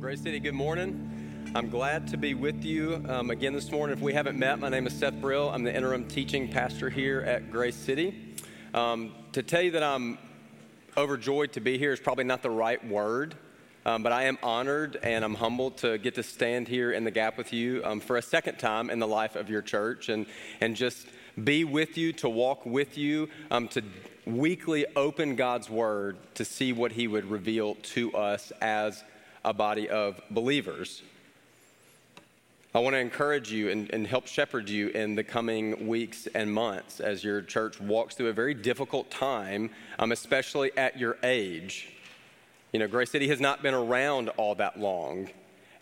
Grace City, good morning. I'm glad to be with you um, again this morning. If we haven't met, my name is Seth Brill. I'm the interim teaching pastor here at Grace City. Um, to tell you that I'm overjoyed to be here is probably not the right word, um, but I am honored and I'm humbled to get to stand here in the gap with you um, for a second time in the life of your church and, and just be with you, to walk with you, um, to weekly open God's Word to see what He would reveal to us as a body of believers. I want to encourage you and, and, help shepherd you in the coming weeks and months as your church walks through a very difficult time, um, especially at your age. You know, Grace City has not been around all that long.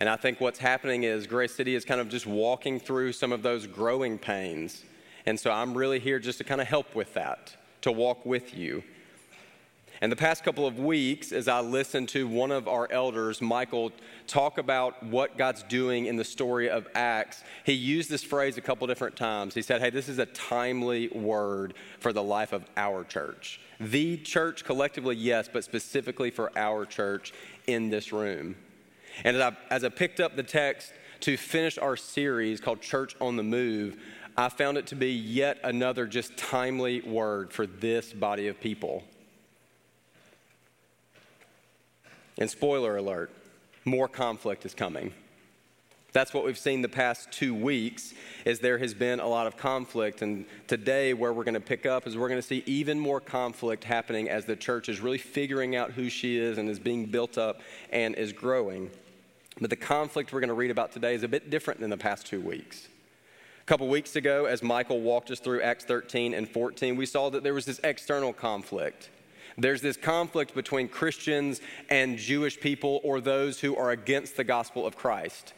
And I think what's happening is Grace City is kind of just walking through some of those growing pains. And so I'm really here just to kind of help with that, to walk with you. And the past couple of weeks, as I listened to one of our elders, Michael, talk about what God's doing in the story of Acts, he used this phrase a couple different times. He said, Hey, this is a timely word for the life of our church. The church collectively, yes, but specifically for our church in this room. And as I, as I picked up the text to finish our series called Church on the Move, I found it to be yet another just timely word for this body of people. And spoiler alert, more conflict is coming. That's what we've seen the past two weeks is there has been a lot of conflict and today where we're going to pick up is we're going to see even more conflict happening as the church is really figuring out who she is and is being built up and is growing. But the conflict we're going to read about today is a bit different than the past two weeks A couple weeks ago, as Michael walked us through Acts 13 and 14, we saw that there was this external conflict. There's this conflict between Christians and Jewish people or those who are against the gospel of Christ.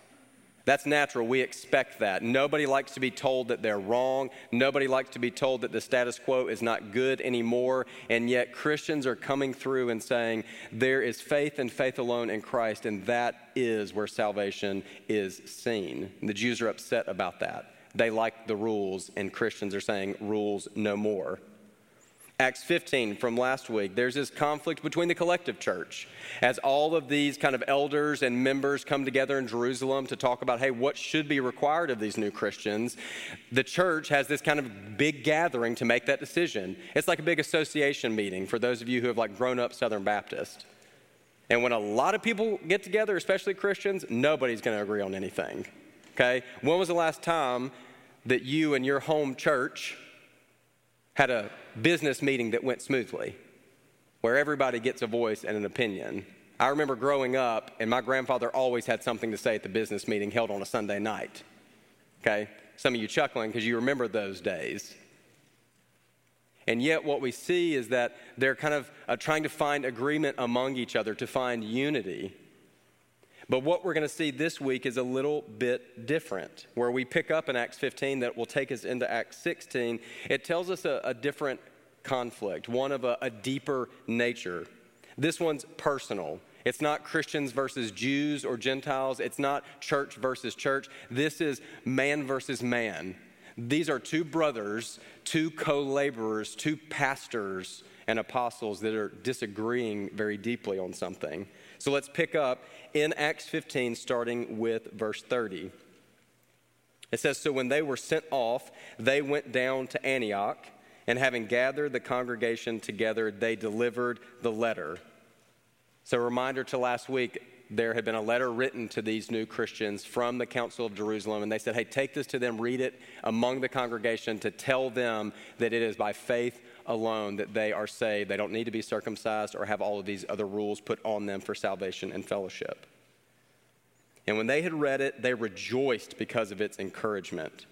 That's natural. We expect that. Nobody likes to be told that they're wrong. Nobody likes to be told that the status quo is not good anymore. And yet, Christians are coming through and saying there is faith and faith alone in Christ, and that is where salvation is seen. And the Jews are upset about that they like the rules, and Christians are saying rules no more. Acts 15 from last week, there's this conflict between the collective church as all of these kind of elders and members come together in Jerusalem to talk about, hey, what should be required of these new Christians. The church has this kind of big gathering to make that decision. It's like a big association meeting for those of you who have like grown up Southern Baptist. And when a lot of people get together, especially Christians, nobody's going to agree on anything okay? When was the last time that you and your home church had a business meeting that went smoothly, where everybody gets a voice and an opinion? I remember growing up, and my grandfather always had something to say at the business meeting held on a Sunday night. Okay? Some of you chuckling because you remember those days. And yet, what we see is that they're kind of uh, trying to find agreement among each other, to find unity. But what we're going to see this week is a little bit different, where we pick up in Acts 15 that will take us into Acts 16. It tells us a, a different conflict, one of a, a deeper nature. This one's personal. It's not Christians versus Jews or Gentiles. It's not church versus church. This is man versus man. These are two brothers, two co laborers, two pastors and apostles that are disagreeing very deeply on something. So let's pick up in Acts 15, starting with verse 30. It says, So when they were sent off, they went down to Antioch, and having gathered the congregation together, they delivered the letter. So, a reminder to last week, there had been a letter written to these new Christians from the Council of Jerusalem, and they said, Hey, take this to them, read it among the congregation to tell them that it is by faith alone that they are saved. They don't need to be circumcised or have all of these other rules put on them for salvation and fellowship. And when they had read it, they rejoiced because of its encouragement.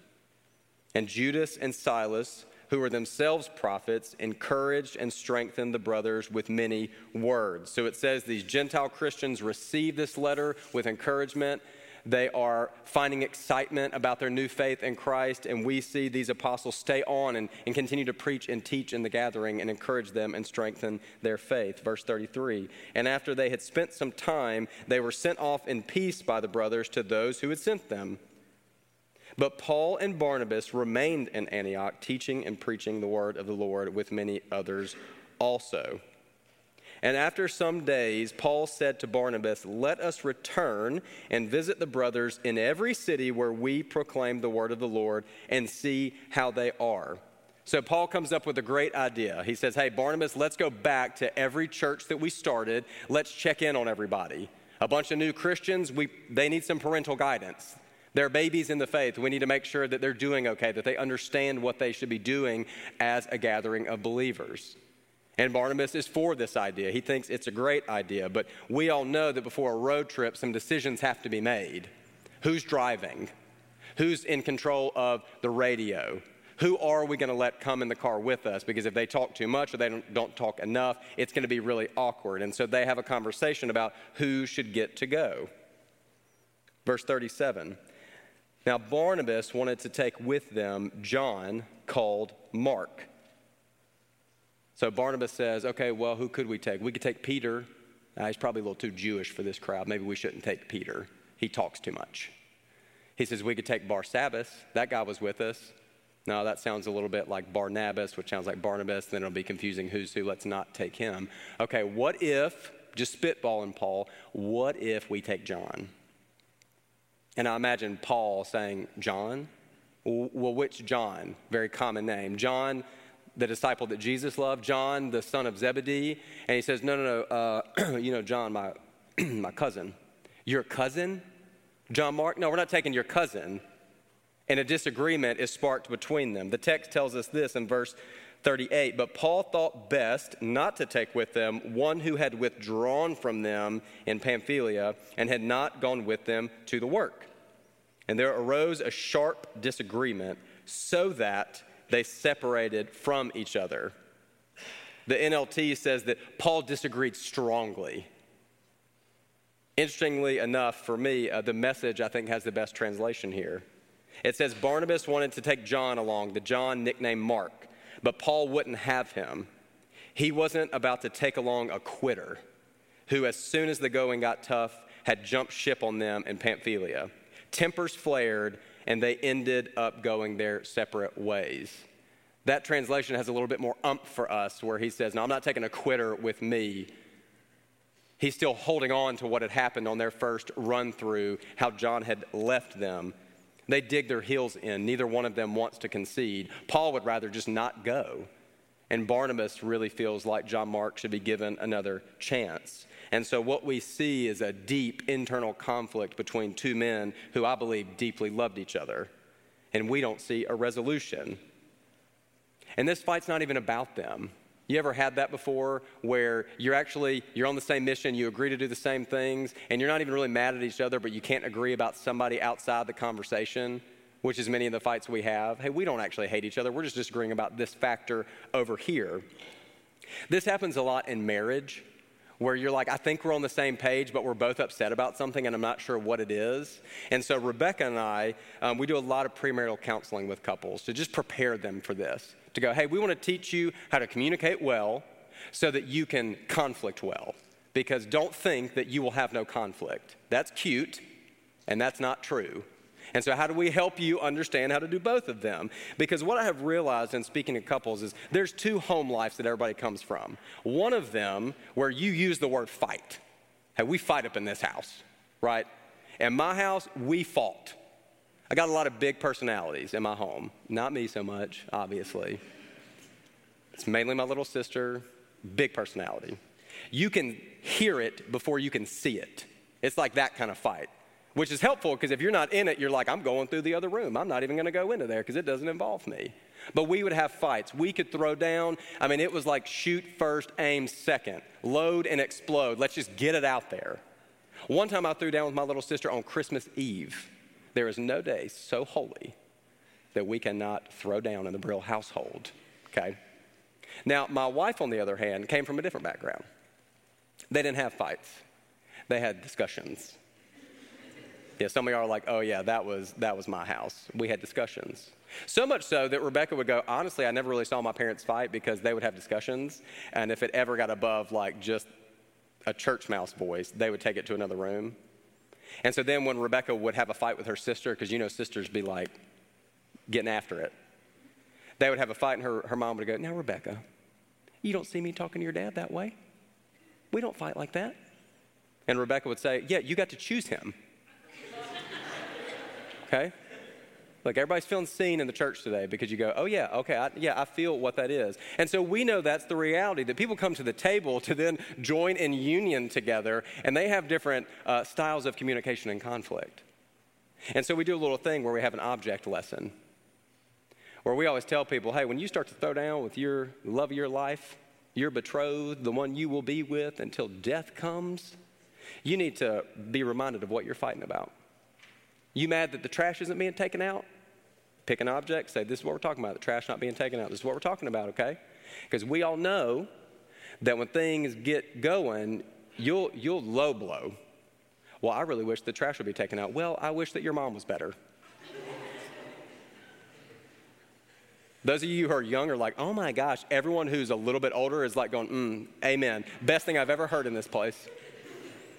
And Judas and Silas, who were themselves prophets, encouraged and strengthened the brothers with many words. So it says these Gentile Christians received this letter with encouragement they are finding excitement about their new faith in Christ, and we see these apostles stay on and, and continue to preach and teach in the gathering and encourage them and strengthen their faith. Verse 33 And after they had spent some time, they were sent off in peace by the brothers to those who had sent them. But Paul and Barnabas remained in Antioch, teaching and preaching the word of the Lord with many others also. And after some days, Paul said to Barnabas, Let us return and visit the brothers in every city where we proclaim the word of the Lord and see how they are. So Paul comes up with a great idea. He says, Hey, Barnabas, let's go back to every church that we started. Let's check in on everybody. A bunch of new Christians, we, they need some parental guidance. They're babies in the faith. We need to make sure that they're doing okay, that they understand what they should be doing as a gathering of believers. And Barnabas is for this idea. He thinks it's a great idea. But we all know that before a road trip, some decisions have to be made. Who's driving? Who's in control of the radio? Who are we going to let come in the car with us? Because if they talk too much or they don't, don't talk enough, it's going to be really awkward. And so they have a conversation about who should get to go. Verse 37 Now Barnabas wanted to take with them John, called Mark. So Barnabas says, okay, well, who could we take? We could take Peter. Uh, he's probably a little too Jewish for this crowd. Maybe we shouldn't take Peter. He talks too much. He says, we could take Barsabbas. That guy was with us. No, that sounds a little bit like Barnabas, which sounds like Barnabas. Then it'll be confusing who's who. Let's not take him. Okay, what if, just spitballing Paul, what if we take John? And I imagine Paul saying, John? Well, which John? Very common name. John the disciple that Jesus loved, John, the son of Zebedee. And he says, No, no, no, uh, you know, John, my, my cousin. Your cousin? John Mark? No, we're not taking your cousin. And a disagreement is sparked between them. The text tells us this in verse 38 But Paul thought best not to take with them one who had withdrawn from them in Pamphylia and had not gone with them to the work. And there arose a sharp disagreement so that they separated from each other. The NLT says that Paul disagreed strongly. Interestingly enough, for me, uh, the message I think has the best translation here. It says Barnabas wanted to take John along, the John nicknamed Mark, but Paul wouldn't have him. He wasn't about to take along a quitter who, as soon as the going got tough, had jumped ship on them in Pamphylia. Tempers flared, and they ended up going their separate ways. That translation has a little bit more ump for us, where he says, No, I'm not taking a quitter with me. He's still holding on to what had happened on their first run through, how John had left them. They dig their heels in. Neither one of them wants to concede. Paul would rather just not go. And Barnabas really feels like John Mark should be given another chance. And so, what we see is a deep internal conflict between two men who I believe deeply loved each other. And we don't see a resolution. And this fight's not even about them. You ever had that before where you're actually you're on the same mission, you agree to do the same things, and you're not even really mad at each other, but you can't agree about somebody outside the conversation, which is many of the fights we have. Hey, we don't actually hate each other. We're just disagreeing about this factor over here. This happens a lot in marriage where you're like, I think we're on the same page, but we're both upset about something and I'm not sure what it is. And so, Rebecca and I, um, we do a lot of premarital counseling with couples to just prepare them for this. To go, hey, we want to teach you how to communicate well so that you can conflict well. Because don't think that you will have no conflict. That's cute, and that's not true. And so, how do we help you understand how to do both of them? Because what I have realized in speaking to couples is there's two home lives that everybody comes from. One of them where you use the word fight. Hey, we fight up in this house, right? In my house, we fought. I got a lot of big personalities in my home. Not me so much, obviously. It's mainly my little sister, big personality. You can hear it before you can see it. It's like that kind of fight which is helpful because if you're not in it, you're like, I'm going through the other room. I'm not even going to go into there because it doesn't involve me. But we would have fights. We could throw down. I mean, it was like shoot first, aim second, load and explode. Let's just get it out there. One time I threw down with my little sister on Christmas Eve. There is no day so holy that we cannot throw down in the Brill household. Okay? Now, my wife, on the other hand, came from a different background. They didn't have fights, they had discussions. Yeah, some of y'all are like, oh yeah, that was that was my house. We had discussions. So much so that Rebecca would go, honestly, I never really saw my parents fight because they would have discussions, and if it ever got above like just a church mouse voice, they would take it to another room. And so then when Rebecca would have a fight with her sister, because you know sisters be like getting after it, they would have a fight, and her, her mom would go, Now, Rebecca, you don't see me talking to your dad that way. We don't fight like that. And Rebecca would say, Yeah, you got to choose him. Okay? Like everybody's feeling seen in the church today because you go, oh yeah, okay, I, yeah, I feel what that is. And so we know that's the reality that people come to the table to then join in union together, and they have different uh, styles of communication and conflict. And so we do a little thing where we have an object lesson, where we always tell people, hey, when you start to throw down with your love of your life, your betrothed, the one you will be with until death comes, you need to be reminded of what you're fighting about. You mad that the trash isn't being taken out? Pick an object, say, This is what we're talking about the trash not being taken out. This is what we're talking about, okay? Because we all know that when things get going, you'll, you'll low blow. Well, I really wish the trash would be taken out. Well, I wish that your mom was better. Those of you who are young are like, oh my gosh, everyone who's a little bit older is like going, mm, amen. Best thing I've ever heard in this place.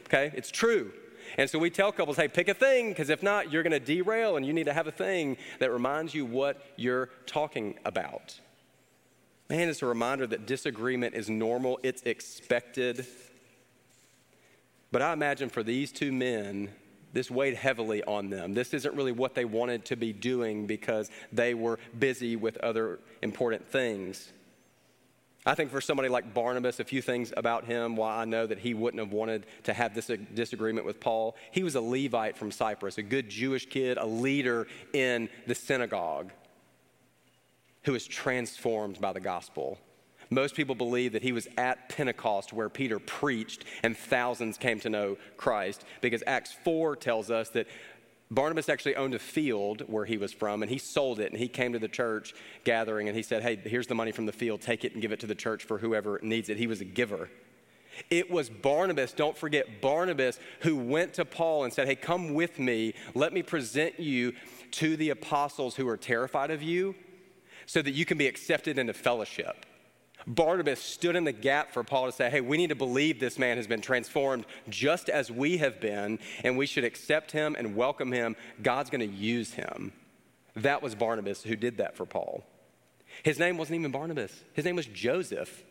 Okay? It's true. And so we tell couples, hey, pick a thing, because if not, you're going to derail and you need to have a thing that reminds you what you're talking about. Man, it's a reminder that disagreement is normal, it's expected. But I imagine for these two men, this weighed heavily on them. This isn't really what they wanted to be doing because they were busy with other important things. I think for somebody like Barnabas, a few things about him, why I know that he wouldn't have wanted to have this disagreement with Paul. He was a Levite from Cyprus, a good Jewish kid, a leader in the synagogue who was transformed by the gospel. Most people believe that he was at Pentecost where Peter preached and thousands came to know Christ because Acts 4 tells us that Barnabas actually owned a field where he was from, and he sold it, and he came to the church gathering, and he said, Hey, here's the money from the field. Take it and give it to the church for whoever needs it. He was a giver. It was Barnabas, don't forget Barnabas, who went to Paul and said, Hey, come with me. Let me present you to the apostles who are terrified of you so that you can be accepted into fellowship. Barnabas stood in the gap for Paul to say, hey, we need to believe this man has been transformed just as we have been, and we should accept him and welcome him. God's going to use him. That was Barnabas who did that for Paul. His name wasn't even Barnabas, his name was Joseph.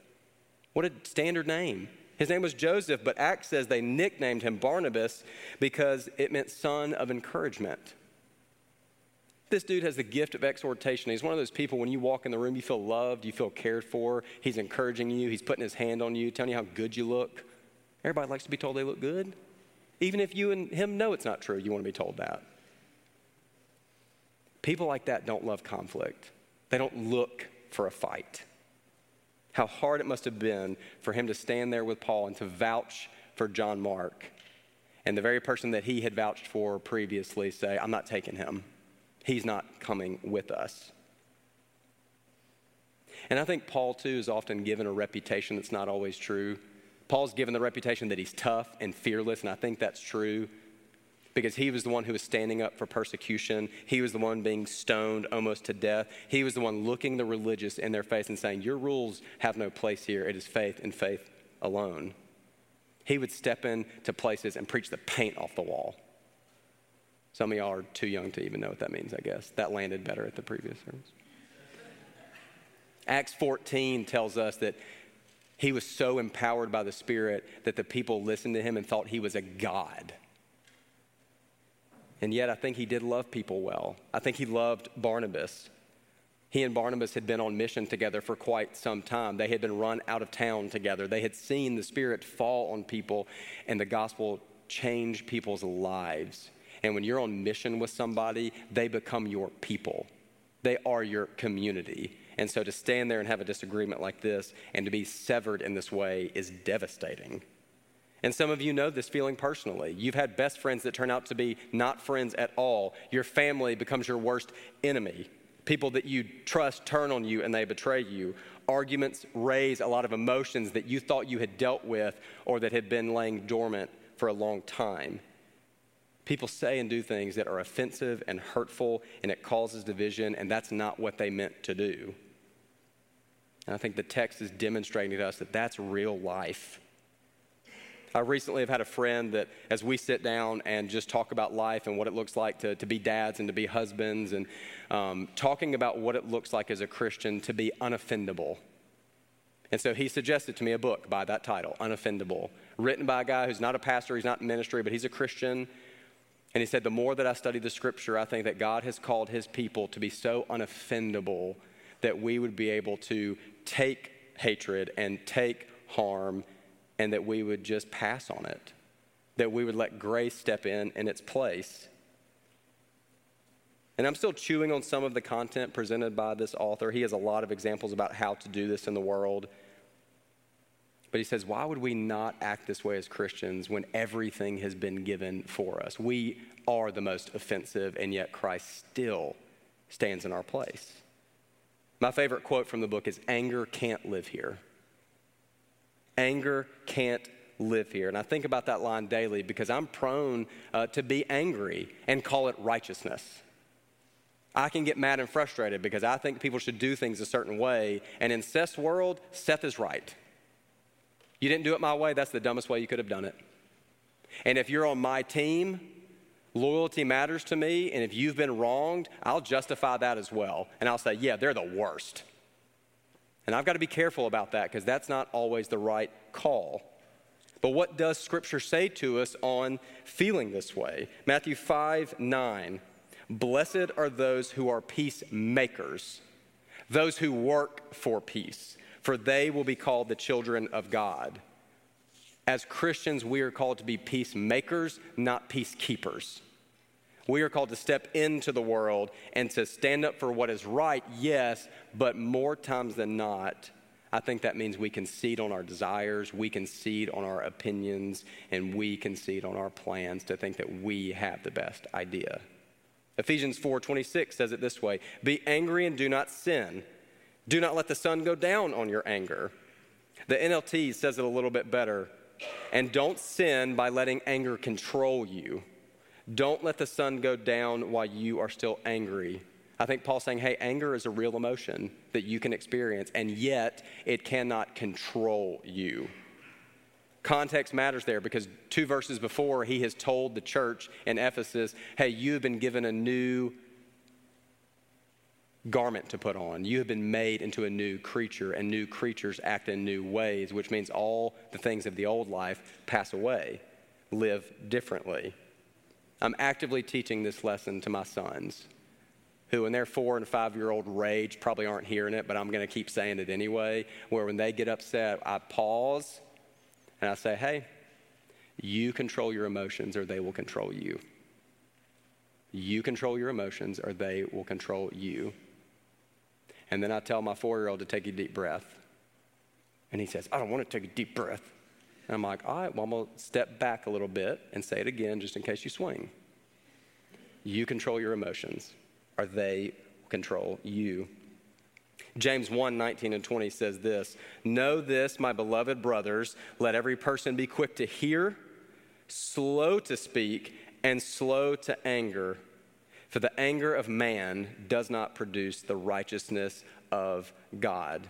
What a standard name. His name was Joseph, but Acts says they nicknamed him Barnabas because it meant son of encouragement. This dude has the gift of exhortation. He's one of those people when you walk in the room, you feel loved, you feel cared for. He's encouraging you, he's putting his hand on you, telling you how good you look. Everybody likes to be told they look good. Even if you and him know it's not true, you want to be told that. People like that don't love conflict, they don't look for a fight. How hard it must have been for him to stand there with Paul and to vouch for John Mark. And the very person that he had vouched for previously say, I'm not taking him he's not coming with us. And I think Paul, too, is often given a reputation that's not always true. Paul's given the reputation that he's tough and fearless, and I think that's true because he was the one who was standing up for persecution. He was the one being stoned almost to death. He was the one looking the religious in their face and saying, Your rules have no place here. It is faith and faith alone. He would step into places and preach the paint off the wall. Some of y'all are too young to even know what that means, I guess. That landed better at the previous service. Acts 14 tells us that he was so empowered by the Spirit that the people listened to him and thought he was a God. And yet, I think he did love people well. I think he loved Barnabas. He and Barnabas had been on mission together for quite some time. They had been run out of town together. They had seen the Spirit fall on people and the gospel change people's lives. And when you're on mission with somebody, they become your people. They are your community. And so to stand there and have a disagreement like this and to be severed in this way is devastating. And some of you know this feeling personally. You've had best friends that turn out to be not friends at all. Your family becomes your worst enemy. People that you trust turn on you and they betray you. Arguments raise a lot of emotions that you thought you had dealt with or that had been laying dormant for a long time. People say and do things that are offensive and hurtful, and it causes division, and that's not what they meant to do. And I think the text is demonstrating to us that that's real life. I recently have had a friend that, as we sit down and just talk about life and what it looks like to, to be dads and to be husbands, and um, talking about what it looks like as a Christian to be unoffendable. And so he suggested to me a book by that title, Unoffendable, written by a guy who's not a pastor, he's not in ministry, but he's a Christian. And he said, The more that I study the scripture, I think that God has called his people to be so unoffendable that we would be able to take hatred and take harm and that we would just pass on it, that we would let grace step in in its place. And I'm still chewing on some of the content presented by this author. He has a lot of examples about how to do this in the world. But he says, why would we not act this way as Christians when everything has been given for us? We are the most offensive, and yet Christ still stands in our place. My favorite quote from the book is Anger can't live here. Anger can't live here. And I think about that line daily because I'm prone uh, to be angry and call it righteousness. I can get mad and frustrated because I think people should do things a certain way. And in Seth's world, Seth is right. You didn't do it my way, that's the dumbest way you could have done it. And if you're on my team, loyalty matters to me. And if you've been wronged, I'll justify that as well. And I'll say, yeah, they're the worst. And I've got to be careful about that because that's not always the right call. But what does Scripture say to us on feeling this way? Matthew 5 9 Blessed are those who are peacemakers, those who work for peace, for they will be called the children of God. As Christians, we are called to be peacemakers, not peacekeepers. We are called to step into the world and to stand up for what is right, yes, but more times than not, I think that means we concede on our desires, we concede on our opinions, and we concede on our plans to think that we have the best idea. Ephesians 4:26 says it this way: "Be angry and do not sin. Do not let the sun go down on your anger." The NLT says it a little bit better. And don't sin by letting anger control you. Don't let the sun go down while you are still angry. I think Paul's saying, hey, anger is a real emotion that you can experience, and yet it cannot control you. Context matters there because two verses before, he has told the church in Ephesus, hey, you have been given a new garment to put on. You have been made into a new creature, and new creatures act in new ways, which means all the things of the old life pass away, live differently. I'm actively teaching this lesson to my sons, who, in their four and five year old rage, probably aren't hearing it, but I'm going to keep saying it anyway. Where when they get upset, I pause and I say, hey, you control your emotions or they will control you. You control your emotions or they will control you. And then I tell my four year old to take a deep breath. And he says, I don't want to take a deep breath. And I'm like, all right, well, I'm going to step back a little bit and say it again just in case you swing. You control your emotions, or they control you. James 1 19 and 20 says this Know this, my beloved brothers, let every person be quick to hear, slow to speak, and slow to anger. For the anger of man does not produce the righteousness of God.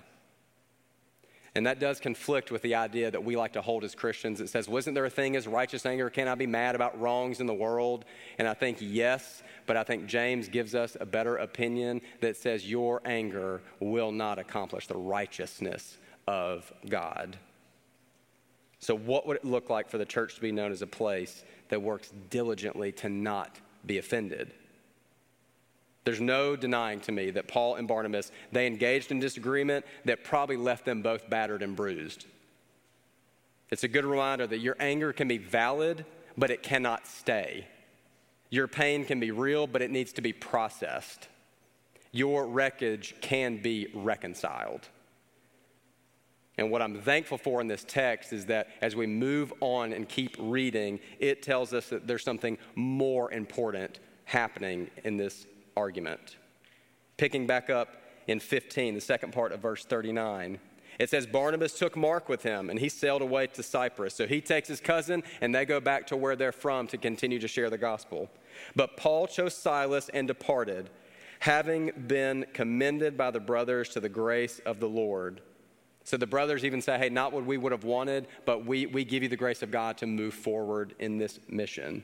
And that does conflict with the idea that we like to hold as Christians. It says, Wasn't there a thing as righteous anger? Can I be mad about wrongs in the world? And I think yes, but I think James gives us a better opinion that says, Your anger will not accomplish the righteousness of God. So, what would it look like for the church to be known as a place that works diligently to not be offended? There's no denying to me that Paul and Barnabas, they engaged in disagreement that probably left them both battered and bruised. It's a good reminder that your anger can be valid, but it cannot stay. Your pain can be real, but it needs to be processed. Your wreckage can be reconciled. And what I'm thankful for in this text is that as we move on and keep reading, it tells us that there's something more important happening in this argument. Picking back up in 15, the second part of verse 39. It says Barnabas took Mark with him and he sailed away to Cyprus. So he takes his cousin and they go back to where they're from to continue to share the gospel. But Paul chose Silas and departed, having been commended by the brothers to the grace of the Lord. So the brothers even say, hey, not what we would have wanted, but we, we give you the grace of God to move forward in this mission.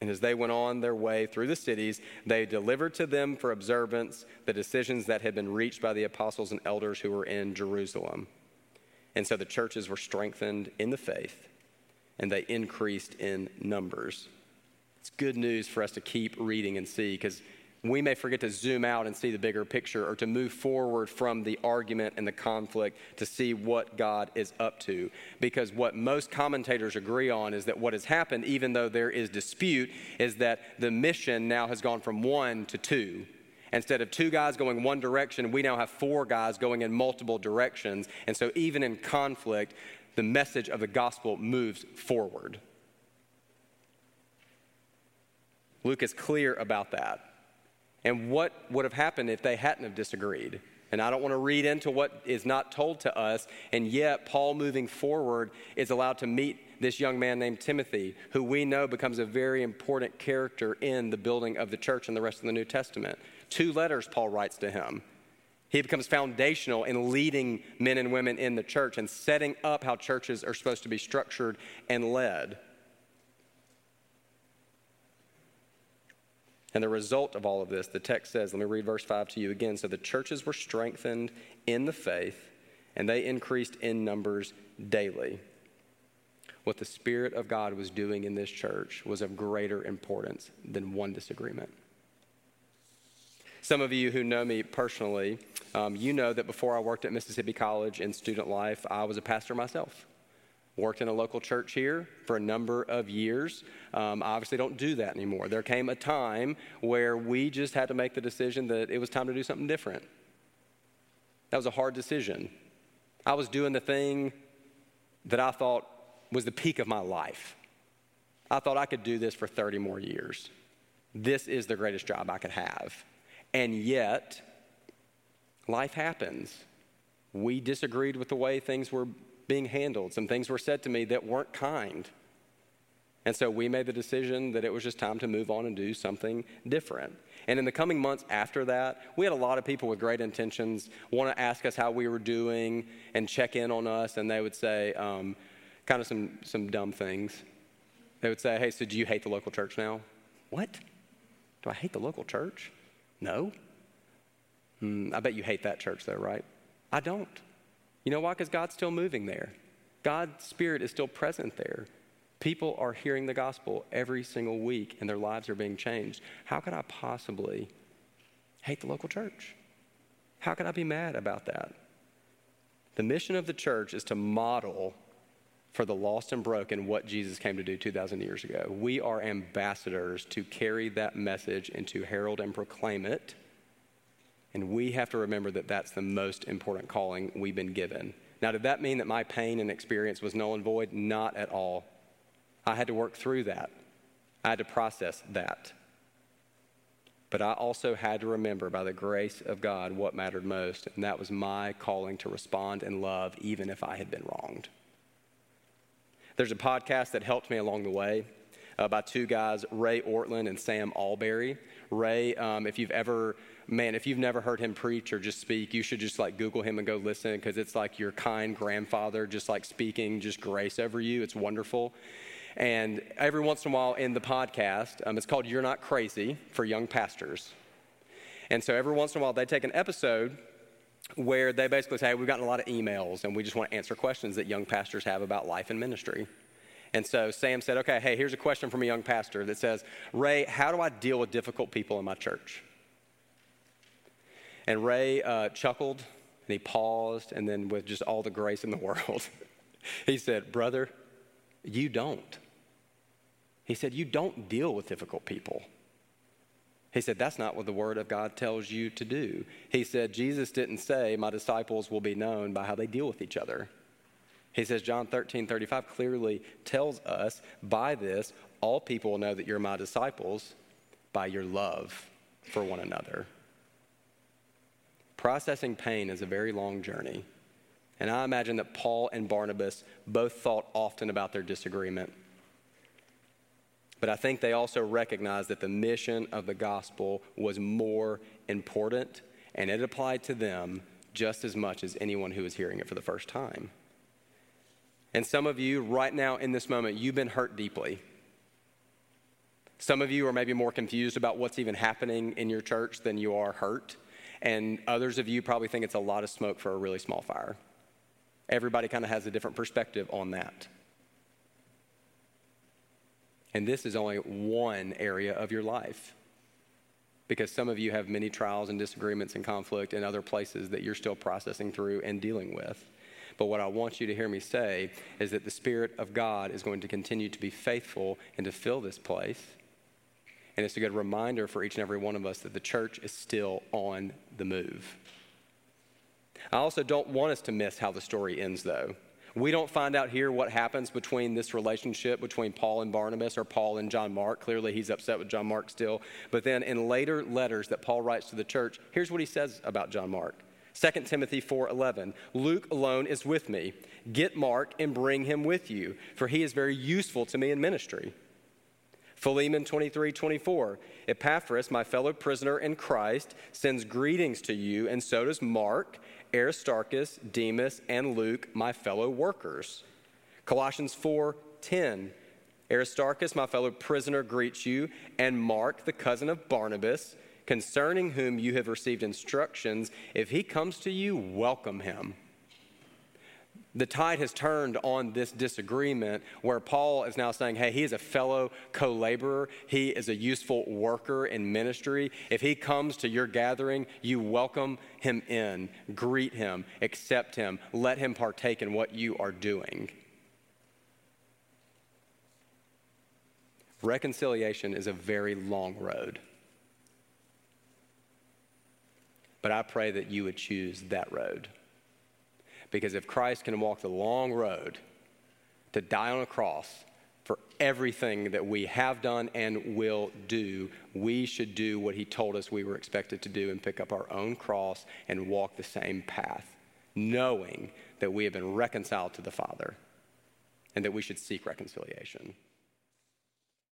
And as they went on their way through the cities, they delivered to them for observance the decisions that had been reached by the apostles and elders who were in Jerusalem. And so the churches were strengthened in the faith, and they increased in numbers. It's good news for us to keep reading and see because we may forget to zoom out and see the bigger picture or to move forward from the argument and the conflict to see what God is up to. Because what most commentators agree on is that what has happened, even though there is dispute, is that the mission now has gone from one to two. Instead of two guys going one direction, we now have four guys going in multiple directions. And so, even in conflict, the message of the gospel moves forward. Luke is clear about that and what would have happened if they hadn't have disagreed. And I don't want to read into what is not told to us, and yet Paul moving forward is allowed to meet this young man named Timothy, who we know becomes a very important character in the building of the church and the rest of the New Testament. Two letters Paul writes to him. He becomes foundational in leading men and women in the church and setting up how churches are supposed to be structured and led. And the result of all of this, the text says, let me read verse 5 to you again. So the churches were strengthened in the faith, and they increased in numbers daily. What the Spirit of God was doing in this church was of greater importance than one disagreement. Some of you who know me personally, um, you know that before I worked at Mississippi College in student life, I was a pastor myself worked in a local church here for a number of years. Um, obviously don't do that anymore. There came a time where we just had to make the decision that it was time to do something different. That was a hard decision. I was doing the thing that I thought was the peak of my life. I thought I could do this for 30 more years. This is the greatest job I could have. And yet, life happens. We disagreed with the way things were being handled. Some things were said to me that weren't kind. And so we made the decision that it was just time to move on and do something different. And in the coming months after that, we had a lot of people with great intentions want to ask us how we were doing and check in on us. And they would say um, kind of some, some dumb things. They would say, Hey, so do you hate the local church now? What? Do I hate the local church? No. Hmm, I bet you hate that church, though, right? I don't. You know why? Because God's still moving there. God's Spirit is still present there. People are hearing the gospel every single week and their lives are being changed. How could I possibly hate the local church? How could I be mad about that? The mission of the church is to model for the lost and broken what Jesus came to do 2,000 years ago. We are ambassadors to carry that message and to herald and proclaim it and we have to remember that that's the most important calling we've been given. Now, did that mean that my pain and experience was null and void? Not at all. I had to work through that, I had to process that. But I also had to remember, by the grace of God, what mattered most, and that was my calling to respond in love, even if I had been wronged. There's a podcast that helped me along the way uh, by two guys, Ray Ortlund and Sam Allberry. Ray, um, if you've ever man, if you've never heard him preach or just speak, you should just like Google him and go listen because it's like your kind grandfather just like speaking just grace over you. It's wonderful. And every once in a while in the podcast, um, it's called You're Not Crazy for Young Pastors. And so every once in a while they take an episode where they basically say, hey, We've gotten a lot of emails and we just want to answer questions that young pastors have about life and ministry. And so Sam said, Okay, hey, here's a question from a young pastor that says, Ray, how do I deal with difficult people in my church? And Ray uh, chuckled and he paused, and then with just all the grace in the world, he said, Brother, you don't. He said, You don't deal with difficult people. He said, That's not what the Word of God tells you to do. He said, Jesus didn't say, My disciples will be known by how they deal with each other. He says, John 13, 35 clearly tells us, By this, all people will know that you're my disciples by your love for one another. Processing pain is a very long journey. And I imagine that Paul and Barnabas both thought often about their disagreement. But I think they also recognized that the mission of the gospel was more important, and it applied to them just as much as anyone who was hearing it for the first time. And some of you, right now in this moment, you've been hurt deeply. Some of you are maybe more confused about what's even happening in your church than you are hurt. And others of you probably think it's a lot of smoke for a really small fire. Everybody kind of has a different perspective on that. And this is only one area of your life. Because some of you have many trials and disagreements and conflict in other places that you're still processing through and dealing with. But what I want you to hear me say is that the Spirit of God is going to continue to be faithful and to fill this place. And it's a good reminder for each and every one of us that the church is still on the move. I also don't want us to miss how the story ends, though. We don't find out here what happens between this relationship between Paul and Barnabas or Paul and John Mark. Clearly, he's upset with John Mark still. But then in later letters that Paul writes to the church, here's what he says about John Mark. 2 Timothy 4:11 Luke alone is with me. Get Mark and bring him with you, for he is very useful to me in ministry. Philemon 23 24. Epaphras, my fellow prisoner in Christ, sends greetings to you, and so does Mark, Aristarchus, Demas, and Luke, my fellow workers. Colossians 4 10. Aristarchus, my fellow prisoner, greets you, and Mark, the cousin of Barnabas, concerning whom you have received instructions. If he comes to you, welcome him the tide has turned on this disagreement where Paul is now saying, hey, he is a fellow co laborer. He is a useful worker in ministry. If he comes to your gathering, you welcome him in, greet him, accept him, let him partake in what you are doing. Reconciliation is a very long road. But I pray that you would choose that road. Because if Christ can walk the long road to die on a cross for everything that we have done and will do, we should do what he told us we were expected to do and pick up our own cross and walk the same path, knowing that we have been reconciled to the Father and that we should seek reconciliation.